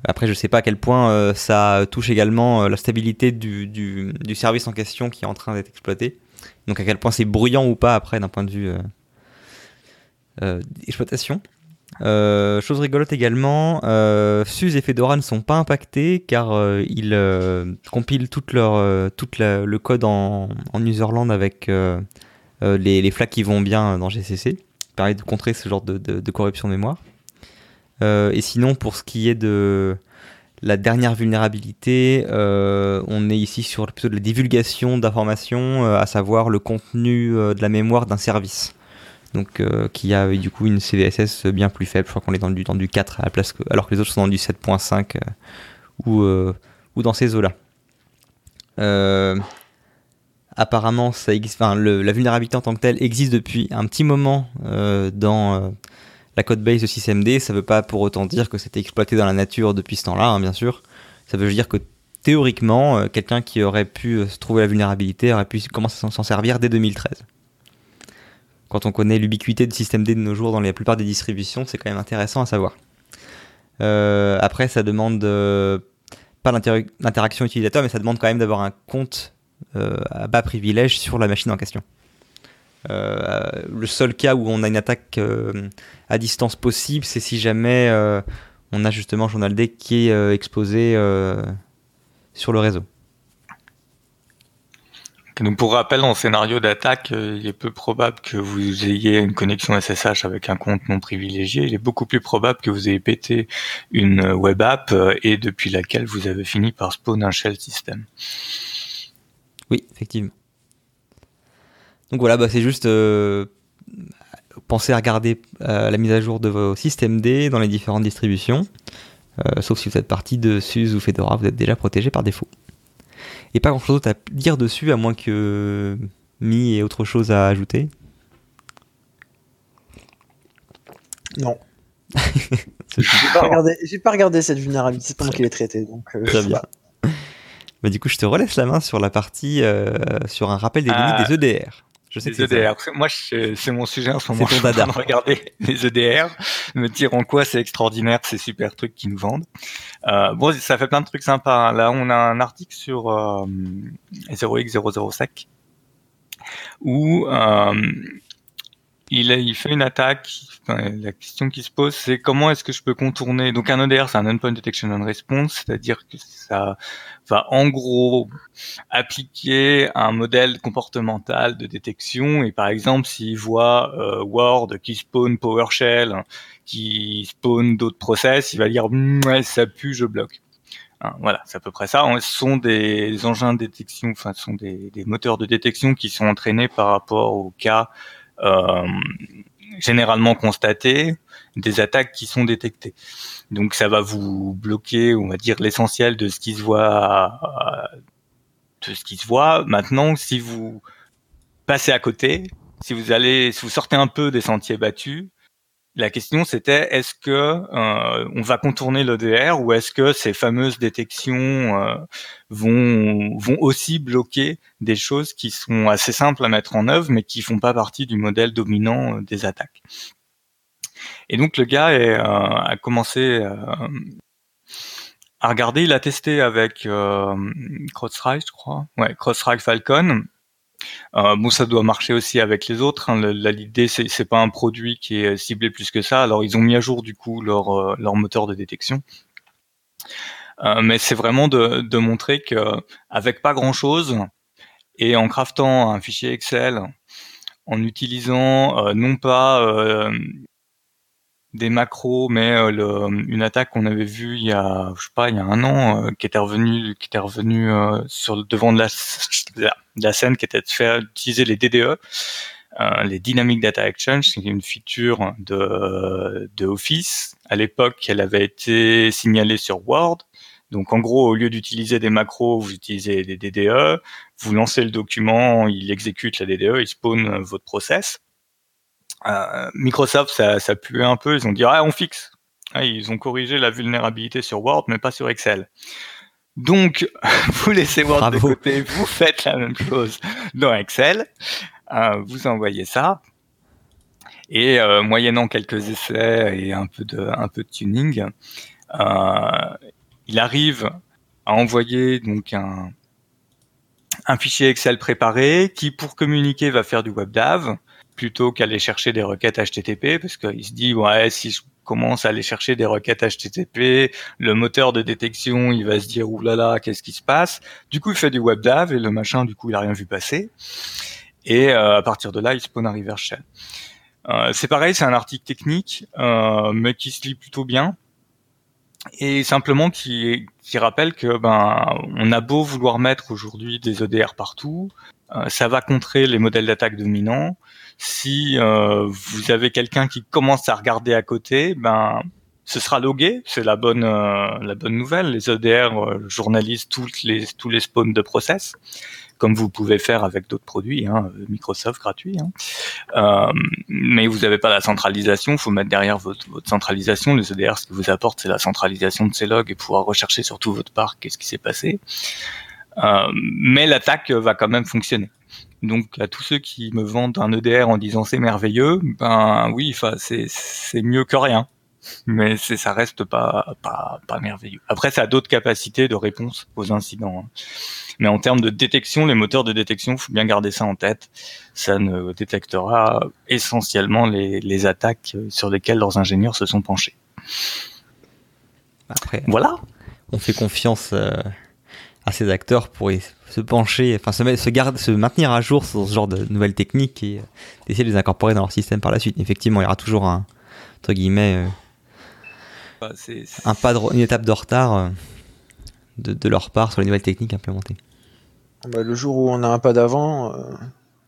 Speaker 1: Après, je sais pas à quel point euh, ça touche également euh, la stabilité du, du, du, service en question qui est en train d'être exploité. Donc à quel point c'est bruyant ou pas après d'un point de vue euh, d'exploitation. chose rigolote également, SUSE et Fedora ne sont pas impactés car ils compilent tout, leur, tout le code en, en userland avec les, les qui vont bien dans GCC. Permet de contrer ce genre de, de, corruption de mémoire. Euh, et sinon, pour ce qui est de la dernière vulnérabilité, euh, on est ici sur plutôt de la divulgation d'informations, euh, à savoir le contenu de la mémoire d'un service. Donc, qui a du coup une CVSS bien plus faible. Je crois qu'on est dans du, dans du 4 à la place alors que les autres sont dans du 7.5 ou, ou dans ces eaux-là. apparemment, existe, enfin, la vulnérabilité en tant que telle existe depuis un petit moment dans la code base de SysMD, ça ne veut pas pour autant dire que c'était exploité dans la nature depuis ce temps-là, hein, bien sûr. Ça veut dire que théoriquement, euh, quelqu'un qui aurait pu euh, se trouver la vulnérabilité aurait pu commencer à s'en servir dès 2013. Quand on connaît l'ubiquité de système D de nos jours dans la plupart des distributions, c'est quand même intéressant à savoir. Euh, après, ça demande pas l'interaction utilisateur, mais ça demande quand même d'avoir un compte à bas privilège sur la machine en question. le seul cas où on a une attaque à distance possible, c'est si jamais on a justement Journal D qui est exposé sur le réseau.
Speaker 2: Donc pour rappel, en scénario d'attaque, euh, il est peu probable que vous ayez une connexion SSH avec un compte non privilégié. Il est beaucoup plus probable que vous ayez pété une web app euh, et depuis laquelle vous avez fini par spawn un shell system.
Speaker 1: Oui, effectivement. Donc voilà, bah c'est juste euh, penser à regarder la mise à jour de vos systèmes D dans les différentes distributions. sauf si vous êtes parti de SUSE ou Fedora, vous êtes déjà protégé par défaut et pas grand chose d'autre à dire dessus, à moins que Mi ait autre chose à ajouter.
Speaker 4: Non. j'ai pas, regardé, pas regardé cette vulnérabilité, c'est pas moi qui l'ai traitée. Donc, euh,
Speaker 1: Très bien. Bah, du coup, je te relaisse la main sur la partie, euh, sur un rappel des limites des EDR.
Speaker 2: Je sais les EDR. Moi, c'est mon sujet en ce moment.
Speaker 1: C'est ton dada.
Speaker 2: regarder les EDR, me dire en quoi c'est extraordinaire ces super trucs qu'ils nous vendent. Euh, bon, ça fait plein de trucs sympas. Hein. Là, on a un article sur euh, 0x005 où euh, il, il fait une attaque. la question qui se pose, c'est comment est-ce que je peux contourner? Donc un EDR, c'est un endpoint detection and response, c'est-à-dire que ça va en gros appliquer un modèle comportemental de détection. Et par exemple, s'il voit euh, Word qui spawn PowerShell, qui spawn d'autres process, il va dire hmm, ouais, ça pue, je bloque. Hein, voilà, c'est à peu près ça. Ce sont des engins de détection, enfin, ce sont des, moteurs de détection qui sont entraînés par rapport au cas généralement constatés, des attaques qui sont détectées. Donc ça va vous bloquer, on va dire, l'essentiel de ce qui se voit, de ce qui se voit. Maintenant, si vous passez à côté, si vous allez, si vous sortez un peu des sentiers battus, la question c'était est-ce que euh, on va contourner l'ODR ou est-ce que ces fameuses détections euh, vont vont aussi bloquer des choses qui sont assez simples à mettre en œuvre mais qui font pas partie du modèle dominant euh, des attaques? Et donc le gars est, a commencé à regarder, il a testé avec CrowdStrike, je crois, ouais, CrowdStrike Falcon euh, bon, ça doit marcher aussi avec les autres. Hein. L'idée, c'est, pas un produit qui est ciblé plus que ça. Alors, ils ont mis à jour du coup leur, euh, moteur de détection. Euh, mais c'est vraiment de, de montrer que avec pas grand chose et en craftant un fichier Excel, en utilisant non pas des macros, mais euh, une attaque qu'on avait vue il y a, je sais pas, il y a un an, euh, qui était revenue, qui était revenu euh, sur le devant de la, scène, qui était de faire utiliser les DDE, les Dynamic Data Exchange, c'est une feature de, de Office. À l'époque, elle avait été signalée sur Word. Donc en gros, au lieu d'utiliser des macros, vous utilisez des DDE, vous lancez le document, il exécute la DDE, il spawn votre process. Euh, Microsoft, ça, ça puait un peu. Ils ont dit ah on fixe. Ah, ils ont corrigé la vulnérabilité sur Word, mais pas sur Excel. Donc, vous laissez Word de côté, vous faites la même chose dans Excel, euh, vous envoyez ça, et euh, moyennant quelques essais et un peu de, un peu de tuning, euh, il arrive à envoyer donc un, un fichier Excel préparé qui, pour communiquer, va faire du WebDAV plutôt qu'aller chercher des requêtes HTTP parce qu'il se dit ouais si je commence à aller chercher des requêtes HTTP, le moteur de détection il va se dire oulala qu'est-ce qui se passe? Du coup il fait du WebDAV et le machin du coup il a rien vu passer et euh, à partir de là il spawn un reverse shell. Euh, c'est pareil, c'est un article technique, euh, mais qui se lit plutôt bien et simplement qui, qui rappelle que ben on a beau vouloir mettre aujourd'hui des EDR partout, ça va contrer les modèles d'attaque dominants, si euh, vous avez quelqu'un qui commence à regarder à côté, ben ce sera logué, c'est la bonne euh, la bonne nouvelle. Les EDR euh, journalisent toutes les tous les spawns de process, comme vous pouvez faire avec d'autres produits, hein, Microsoft gratuit. Hein. Euh, mais vous n'avez pas la centralisation, il faut mettre derrière votre, votre centralisation. Les EDR, ce qui vous apporte, c'est la centralisation de ces logs et pouvoir rechercher sur tout votre parc qu'est-ce qui s'est passé. Euh, mais l'attaque va quand même fonctionner. Donc à tous ceux qui me vendent un EDR en disant c'est merveilleux, ben oui, enfin c'est c'est mieux que rien. mais c'est ça reste pas pas pas merveilleux. Après, ça a d'autres capacités de réponse aux incidents. Hein. Mais en termes de détection, les moteurs de détection, faut bien garder ça en tête. Ça ne détectera essentiellement les, les attaques sur lesquelles leurs ingénieurs se sont penchés.
Speaker 1: Après,
Speaker 2: Voilà.
Speaker 1: on fait confiance euh, à ces acteurs pour se pencher, enfin se, garder, se maintenir à jour sur ce genre de nouvelles techniques et euh, d'essayer de les incorporer dans leur système par la suite. Effectivement, il y aura toujours un, entre guillemets, euh,
Speaker 2: Bah,
Speaker 1: un pas de, une étape de retard euh, de, de leur part sur les nouvelles techniques implémentées.
Speaker 4: Bah, le jour où on a un pas d'avant, euh,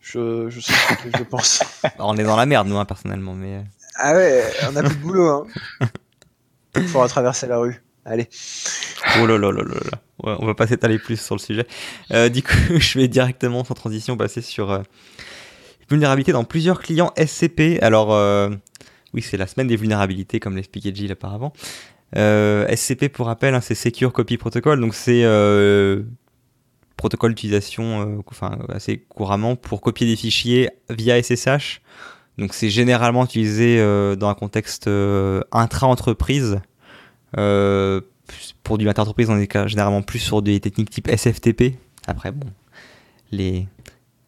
Speaker 4: je, je sais ce que je pense.
Speaker 1: Bah, on est dans la merde, nous, hein, personnellement, mais
Speaker 4: Ah ouais, on a plus de boulot. Hein. Faudra traverser la rue. Allez.
Speaker 1: oh là là là là là. On va pas s'étaler plus sur le sujet. Euh, du coup, je vais directement, sans transition, passer sur euh, vulnérabilité dans plusieurs clients SCP. Alors, euh, oui, c'est la semaine des vulnérabilités, comme l'expliquait Gilles auparavant. Euh, SCP, pour rappel, hein, c'est Secure Copy Protocol, donc c'est protocole d'utilisation assez couramment pour copier des fichiers via SSH. Donc c'est généralement utilisé dans un contexte intra-entreprise. Euh, pour du intra-entreprise, on est généralement plus sur des techniques type SFTP. Après, bon, les...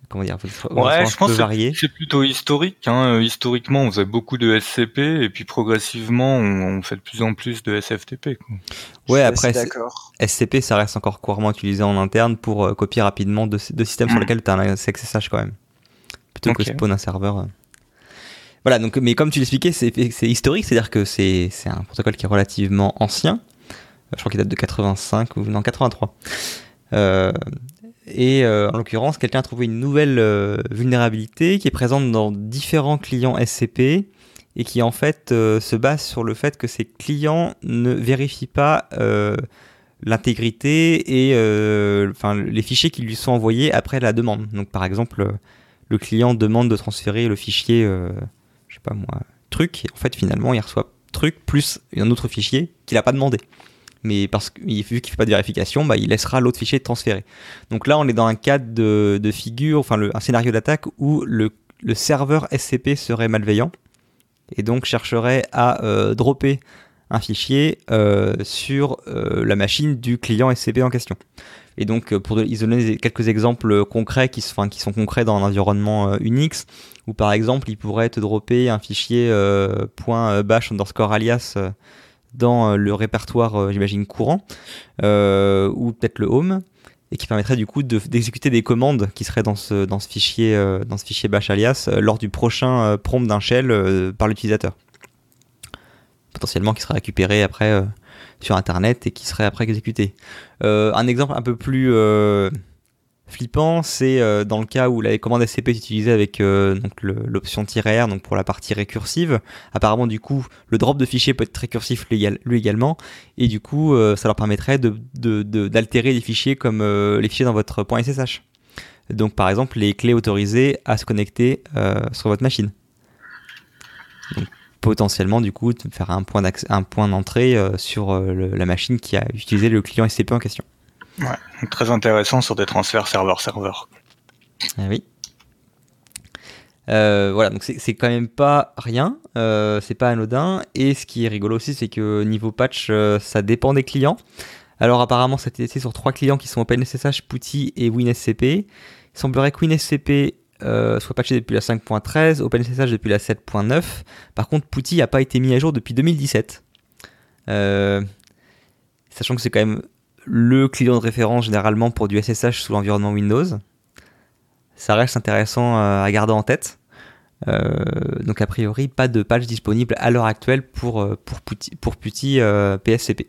Speaker 1: Comment dire
Speaker 2: Ouais, je pense que
Speaker 1: varier.
Speaker 2: c'est plutôt historique. Hein. Euh, Historiquement, on faisait beaucoup de SCP et puis progressivement, on, on fait de plus en plus de SFTP. quoi.
Speaker 1: Ouais, après. SCP, ça reste encore couramment utilisé en interne pour euh, copier rapidement de, de systèmes sur
Speaker 2: Mm.
Speaker 1: lesquels tu as un accès SSH quand même. Plutôt que
Speaker 2: Ok.
Speaker 1: spawn un serveur. Voilà, donc, mais comme tu l'expliquais, c'est historique, c'est-à-dire que c'est un protocole qui est relativement ancien. Euh, Je crois qu'il date de 85 ou non 83. Euh, et euh, en l'occurrence, quelqu'un a trouvé une nouvelle vulnérabilité qui est présente dans différents clients SCP et qui en fait se base sur le fait que ces clients ne vérifient pas l'intégrité et enfin les fichiers qui lui sont envoyés après la demande. Donc par exemple, le client demande de transférer le fichier, je sais pas moi, truc, et en fait finalement il reçoit truc plus un autre fichier qu'il n'a pas demandé. Mais parce que vu qu'il fait pas de vérification, bah, il laissera l'autre fichier transférer. Donc là, on est dans un cadre de, figure, enfin un scénario d'attaque où le, le serveur SCP serait malveillant et donc chercherait à euh, dropper un fichier euh, sur euh, la machine du client SCP en question. Et donc, euh, pour ils des- quelques exemples concrets qui, sont concrets dans un environnement euh, Unix, où par exemple, il pourrait te dropper un fichier .bash underscore alias dans le répertoire, j'imagine, courant, ou peut-être le home, et qui permettrait du coup de- d'exécuter des commandes qui seraient dans ce, fichier, dans ce fichier bash alias lors du prochain prompt d'un shell par l'utilisateur. Potentiellement qui serait récupéré après euh, sur internet et qui serait après exécuté. Euh, un exemple un peu plus euh, flippant, c'est dans le cas où la commande SCP est utilisée avec l'option "-r", donc pour la partie récursive. Apparemment, du coup, le drop de fichier peut être récursif lui, égal- lui également, et du coup, ça leur permettrait de- de- de- d'altérer les fichiers comme les fichiers dans votre .ssh. Donc, par exemple, les clés autorisées à se connecter sur votre machine. Potentiellement, du coup, faire un point un point d'entrée euh, sur euh, le- la machine qui a utilisé le client SCP en question.
Speaker 2: Donc, très intéressant sur des transferts serveur-serveur.
Speaker 1: Ah oui. Euh, voilà, donc c'est c'est quand même pas rien, euh, c'est pas anodin. Et ce qui est rigolo aussi, c'est que niveau patch, euh, ça dépend des clients. Alors apparemment, ça a été testé sur trois clients qui sont OpenSSH, PuTTY et WinSCP. Il semblerait que WinSCP euh, soit patché depuis la 5.13, OpenSSH depuis la 7.9. Par contre, PuTTY n'a pas été mis à jour depuis 2017. Euh, sachant que c'est quand même le client de référence généralement pour du SSH sous l'environnement Windows ça reste intéressant euh, à garder en tête. Euh, donc a priori, pas de patch disponible à l'heure actuelle pour, pour, Putty, pour Putty, euh, PSCP.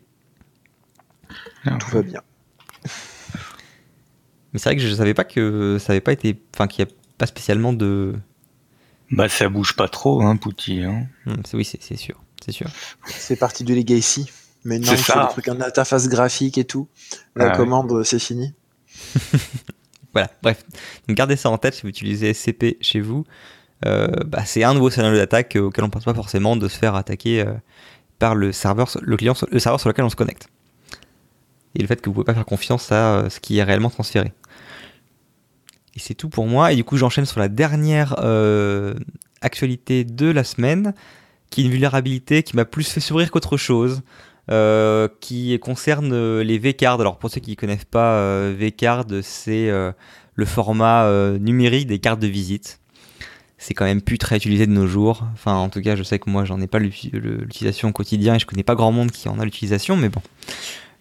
Speaker 4: Tout va bien.
Speaker 1: Mais c'est vrai que je savais pas que ça avait pas été, enfin qu'il n'y a pas spécialement de.
Speaker 2: Bah, ça bouge pas trop, hein, Pouty. Hein.
Speaker 1: Hmm, c'est- oui, c'est c'est sûr, c'est sûr.
Speaker 4: C'est parti du legacy. Mais non,
Speaker 2: C'est
Speaker 4: il faut
Speaker 2: ça.
Speaker 4: des trucs en interface graphique et tout. La
Speaker 2: Ah
Speaker 4: commande, c'est fini.
Speaker 1: Voilà, bref. Donc gardez ça en tête si vous utilisez SCP chez vous. Euh, bah, c'est un nouveau scénario d'attaque euh, auquel on pense pas forcément de se faire attaquer euh, par le serveur, le client, le serveur sur lequel on se connecte. Et le fait que vous pouvez pas faire confiance à euh, ce qui est réellement transféré. Et c'est tout pour moi. Et du coup, j'enchaîne sur la dernière euh, actualité de la semaine, qui est une vulnérabilité qui m'a plus fait sourire qu'autre chose. Euh, qui concerne euh, les V-cards. Alors pour ceux qui ne connaissent pas, V-card, c'est le format numérique des cartes de visite. C'est quand même plus très utilisé de nos jours. Enfin, en tout cas, je sais que moi, j'en ai pas l'utilisation au quotidien et je connais pas grand monde qui en a l'utilisation, mais bon.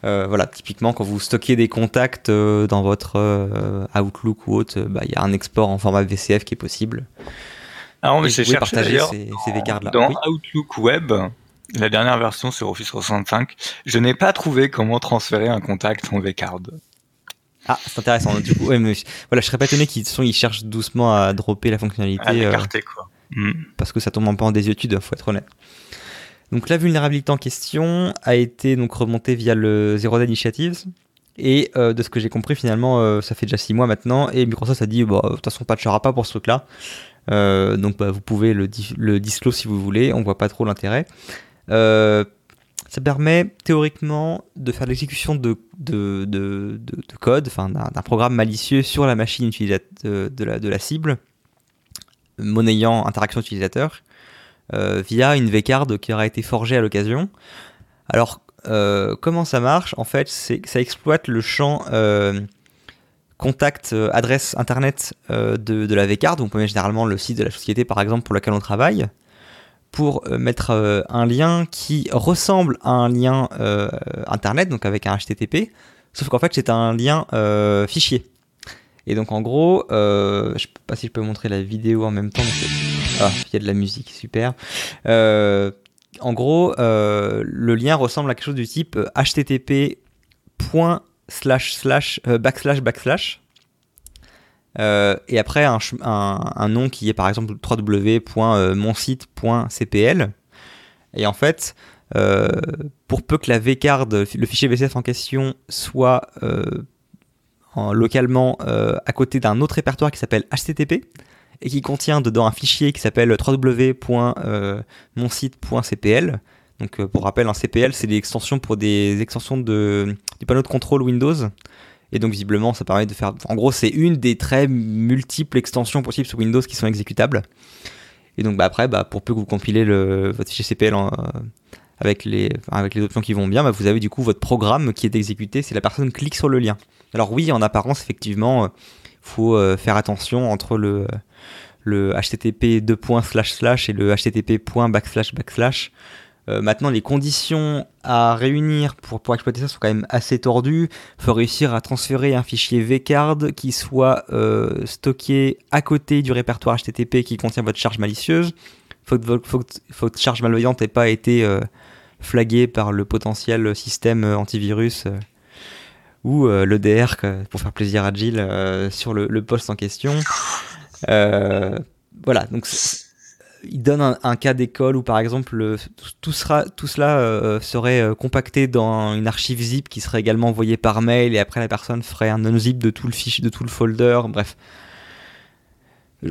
Speaker 1: Voilà, typiquement, quand vous stockez des contacts dans votre Outlook ou autre, bah, il y a un export en format VCF qui est possible.
Speaker 2: Ah, mais j'ai cherché d'ailleurs
Speaker 1: ces, ces là.
Speaker 2: Dans Outlook Web, la dernière version sur Office 365, je n'ai pas trouvé comment transférer un contact en vCard.
Speaker 1: Ah, c'est intéressant. Du coup, voilà, je serais pas étonné qu'ils ils cherchent doucement à dropper la fonctionnalité. À
Speaker 2: euh, quoi.
Speaker 1: Hmm. Parce que ça tombe un peu en désuétude, faut être honnête. Donc la vulnérabilité en question a été donc remontée via le Zero Day Initiatives. Et euh, de ce que j'ai compris, finalement, euh, ça fait déjà 6 mois maintenant. Et Microsoft a dit, bon, de toute façon, pas de pas pour ce truc-là. donc bah, vous pouvez le, le disclose si vous voulez. On voit pas trop l'intérêt. Euh, ça permet théoriquement de faire l'exécution de, de, de, de, code, d'un programme malicieux sur la machine de, la, de la cible, monnayant interaction utilisateur, euh, via une vcard qui aura été forgée à l'occasion. Alors, euh, comment ça marche? En fait, ça exploite le champ contact adresse internet de, la vcard. On met généralement le site de la société, par exemple, pour laquelle on travaille pour euh, mettre euh, un lien qui ressemble à un lien euh, internet, donc avec un HTTP, sauf qu'en fait c'est un lien fichier. Et donc en gros, je sais pas si je peux montrer la vidéo en même temps. Ah, il y a de la musique, super. en gros, le lien ressemble à quelque chose du type http backslash backslash euh, et après, un, nom qui est par exemple www.monsite.cpl. Et en fait, euh, pour peu que la vcard, le fichier VCF en question, soit euh, en, localement à côté d'un autre répertoire qui s'appelle HTTP et qui contient dedans un fichier qui s'appelle www.monsite.cpl. Donc pour rappel, un CPL, c'est des extensions pour des extensions de, du panneau de contrôle Windows. Et donc visiblement, ça permet de faire. En gros, c'est une des très multiples extensions possibles sur Windows qui sont exécutables. Et donc bah, après, bah, pour peu que vous compilez le, votre fichier CPL euh, avec, les, avec les options qui vont bien, bah, vous avez du coup votre programme qui est exécuté si la personne clique sur le lien. Alors oui, en apparence, effectivement, il euh, faut euh, faire attention entre le, le http 2. et le http backslash backslash. Euh, maintenant, les conditions à réunir pour, pour exploiter ça sont quand même assez tordues. Il faut réussir à transférer un fichier vcard qui soit euh, stocké à côté du répertoire HTTP qui contient votre charge malicieuse. Faut que, faut que votre charge malveillante n'ait pas été euh, flaguée par le potentiel système antivirus ou l'EDR, pour faire plaisir à Jill, sur le, le, poste en question. Voilà, donc il donne un, cas d'école où par exemple tout, sera, tout cela euh, serait euh, compacté dans une archive zip qui serait également envoyée par mail et après la personne ferait un non-zip de tout le fichier, de tout le folder, bref.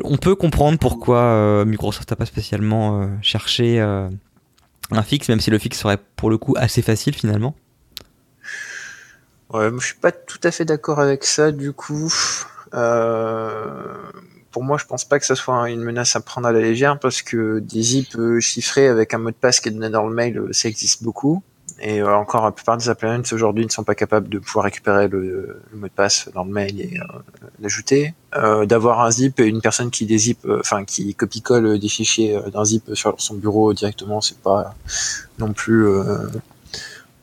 Speaker 1: On peut comprendre pourquoi euh, Microsoft n'a pas spécialement cherché un fixe, même si le fixe serait pour le coup assez facile finalement.
Speaker 4: Ouais, je suis pas tout à fait d'accord avec ça du coup. Euh pour moi, je pense pas que ce soit une menace à prendre à la légère parce que des zips euh, chiffrés avec un mot de passe qui est donné dans le mail, euh, ça existe beaucoup. Et euh, encore, la plupart des appliances aujourd'hui ne sont pas capables de pouvoir récupérer le, mot de passe dans le mail et l'ajouter. D'avoir un zip et une personne qui dézip, enfin qui copie-colle des fichiers d'un zip sur son bureau directement, c'est pas non plus,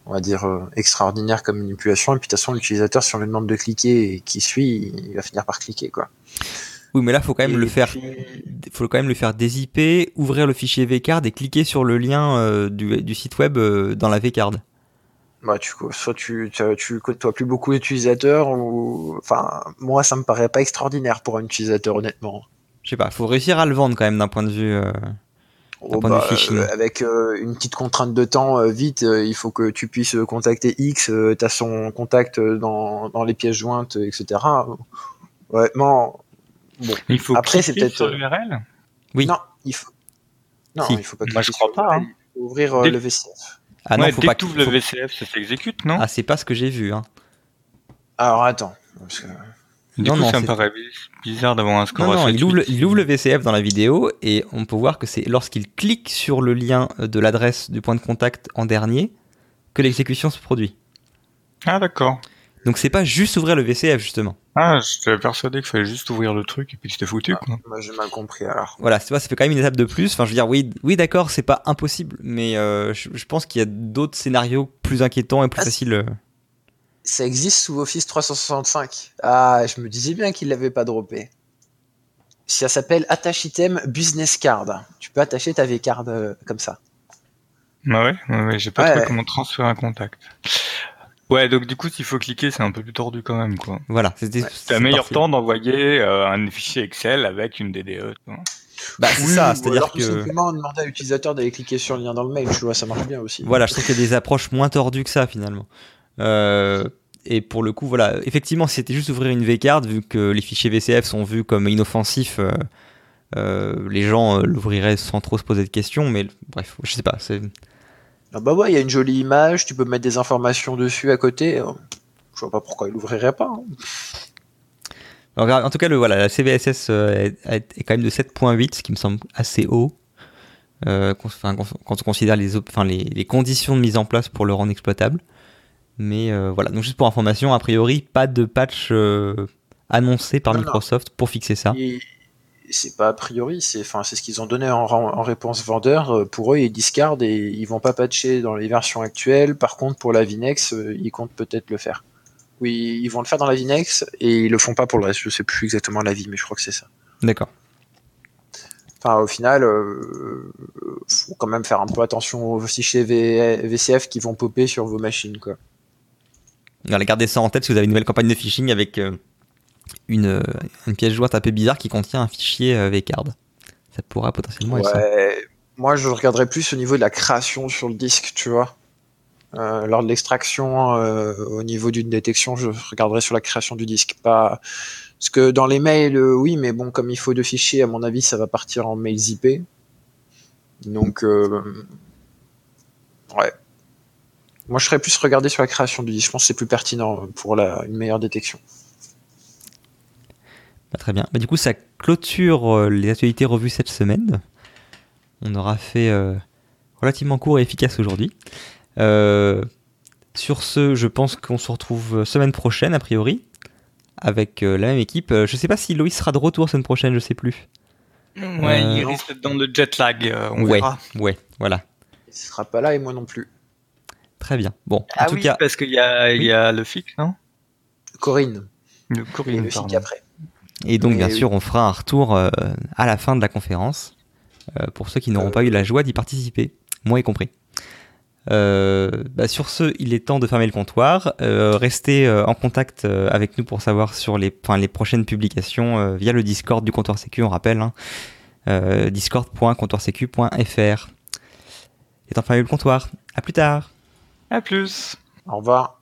Speaker 4: on va dire, extraordinaire comme manipulation. Et puis de toute façon, l'utilisateur, si on lui demande de cliquer et qui suit, il va finir par cliquer, quoi.
Speaker 1: Oui, mais là, faut quand même le faire. Faut quand même le faire dézipper, ouvrir le fichier vcard et cliquer sur le lien euh, du, site web euh, dans la vcard.
Speaker 4: Bah, tu, soit tu, tu, tu côtoies plus beaucoup d'utilisateurs ou, enfin, moi, ça me paraît pas extraordinaire pour un utilisateur, honnêtement.
Speaker 1: Je sais pas, faut réussir à le vendre quand même d'un point de vue. Euh,
Speaker 4: oh, bah, avec une petite contrainte de temps, vite, il faut que tu puisses contacter X, tu as son contact dans, dans les pièces jointes, etc. Honnêtement,
Speaker 2: il faut après c'est peut-être sur euh, l'URL.
Speaker 1: Oui.
Speaker 4: Non, il faut. Non, il faut pas.
Speaker 2: Moi, je crois pas. Hein.
Speaker 4: ouvrir euh, le VCF.
Speaker 2: Ah non, faut pas que le VCF, ça s'exécute, non
Speaker 1: Ah, c'est pas ce que j'ai vu. Hein.
Speaker 4: Alors attends.
Speaker 2: Du
Speaker 1: Non,
Speaker 2: coup,
Speaker 1: non,
Speaker 2: ça me
Speaker 1: c'est-
Speaker 2: paraît bizarre d'avoir un score
Speaker 1: Non,
Speaker 2: à
Speaker 1: non, il ouvre, le,
Speaker 2: 7,
Speaker 1: il ouvre le VCF dans la vidéo et on peut voir que c'est lorsqu'il clique sur le lien de l'adresse du point de contact en dernier que l'exécution se produit.
Speaker 2: Ah, d'accord.
Speaker 1: Donc c'est pas juste ouvrir le VCF justement.
Speaker 2: Ah, j'étais persuadé qu'il fallait juste ouvrir le truc et puis c'était foutu, quoi.
Speaker 4: Moi, j'ai mal compris alors.
Speaker 1: Voilà, c'est pas, ça fait quand même une étape de plus. Enfin, je veux dire, oui, oui, d'accord, c'est pas impossible, mais euh, je, je pense qu'il y a d'autres scénarios plus inquiétants et plus
Speaker 4: Ah,
Speaker 1: faciles. euh.
Speaker 4: Ça existe sous Office 365. Ah, je me disais bien qu'il l'avait pas droppé. Ça s'appelle Attache Item Business Card. Tu peux attacher ta V-Card euh, comme ça.
Speaker 2: Ah ouais, ouais, ouais, j'ai pas
Speaker 4: Ouais.
Speaker 2: trouvé comment transférer un contact. Ouais, donc du coup, s'il faut cliquer, c'est un peu plus tordu quand même, quoi.
Speaker 1: Voilà, c'était.
Speaker 4: Ouais,
Speaker 2: C'est un meilleur
Speaker 1: parfait.
Speaker 2: temps d'envoyer euh, un fichier Excel avec une DDE. quoi.
Speaker 1: Bah, c'est
Speaker 4: Oui,
Speaker 1: ça,
Speaker 4: ou
Speaker 1: c'est-à-dire
Speaker 4: alors tout
Speaker 1: que.
Speaker 4: simplement demander à l'utilisateur d'aller cliquer sur le lien dans le mail, tu vois, ça marche bien aussi.
Speaker 1: Voilà, je trouve qu'il y a des approches moins tordues que ça finalement. Euh, et pour le coup, voilà, effectivement, si c'était juste ouvrir une V-card, vu que les fichiers VCF sont vus comme inoffensifs, euh, euh, les gens euh, l'ouvriraient sans trop se poser de questions. Mais bref, je sais pas. c'est-
Speaker 4: Ah bah ouais, il y a une jolie image, tu peux mettre des informations dessus à côté. euh, Je vois pas pourquoi il l'ouvrirait pas. hein.
Speaker 1: Alors, en tout cas, le, voilà, la CVSS euh, est, est quand même de 7.8, ce qui me semble assez haut. euh, quand, on considère les, op- enfin, les, les conditions de mise en place pour le rendre exploitable. Mais euh, voilà, donc juste pour information, a priori, pas de patch euh, annoncé par
Speaker 4: Non, non.
Speaker 1: Microsoft pour fixer ça.
Speaker 4: Et c'est pas a priori, c'est enfin c'est ce qu'ils ont donné en, en réponse vendeur. Euh, Pour eux, ils discardent et ils vont pas patcher dans les versions actuelles. Par contre, pour la Vinex, euh, ils comptent peut-être le faire. Oui, ils vont le faire dans la Vinex et ils le font pas pour le reste. Je sais plus exactement la vie, mais je crois que c'est ça.
Speaker 1: D'accord.
Speaker 4: Enfin, au final, euh, faut quand même faire un peu attention aux fichiers V- VCF qui vont popper sur vos machines, quoi.
Speaker 1: Alors, gardez ça en tête si vous avez une nouvelle campagne de phishing avec euh, une, une pièce jointe un peu bizarre qui contient un fichier euh, vcard. Ça pourra potentiellement être ça.
Speaker 4: Ouais, moi je regarderais plus au niveau de la création sur le disque, tu vois. Euh, lors de l'extraction, euh, au niveau d'une détection, je regarderais sur la création du disque. Pas... Parce que dans les mails, oui, mais bon, comme il faut deux fichiers, à mon avis, ça va partir en mails IP. Donc, ouais. Moi, je serais plus regardé sur la création du disque. Je pense que c'est plus pertinent pour une meilleure détection.
Speaker 1: Bah, très bien. Bah, du coup, ça clôture euh, les actualités revues cette semaine. On aura fait euh, relativement court et efficace aujourd'hui. Euh, sur ce, je pense qu'on se retrouve semaine prochaine, a priori, avec euh, la même équipe. Je sais pas si Loïs sera de retour semaine prochaine, je sais plus.
Speaker 2: Ouais,
Speaker 1: Euh,
Speaker 2: il risque d'être dans le jet lag, euh, on
Speaker 1: ouais,
Speaker 2: verra.
Speaker 1: ouais, voilà.
Speaker 4: Il sera pas là et moi non plus.
Speaker 1: Très bien. Bon, en
Speaker 2: Ah
Speaker 1: tout
Speaker 2: oui,
Speaker 1: cas,
Speaker 2: parce qu'il y a, il y a le FIC, non?
Speaker 4: Corinne.
Speaker 2: Le
Speaker 4: Et
Speaker 2: Corinne,
Speaker 4: le
Speaker 2: pardon.
Speaker 4: FIC après.
Speaker 1: Et donc bien
Speaker 4: oui.
Speaker 1: sûr, on fera un retour euh, à la fin de la conférence euh, pour ceux qui n'auront
Speaker 4: Euh.
Speaker 1: pas eu la joie d'y participer, moi y compris. Euh, bah, sur ce, il est temps de fermer le comptoir. Euh, restez euh, en contact euh, avec nous pour savoir sur les, enfin, les prochaines publications euh, via le Discord du comptoir sécu, on rappelle, hein, euh, discord.comptoirsécu.fr. De fermer le comptoir. À plus tard.
Speaker 2: À plus
Speaker 4: Au revoir.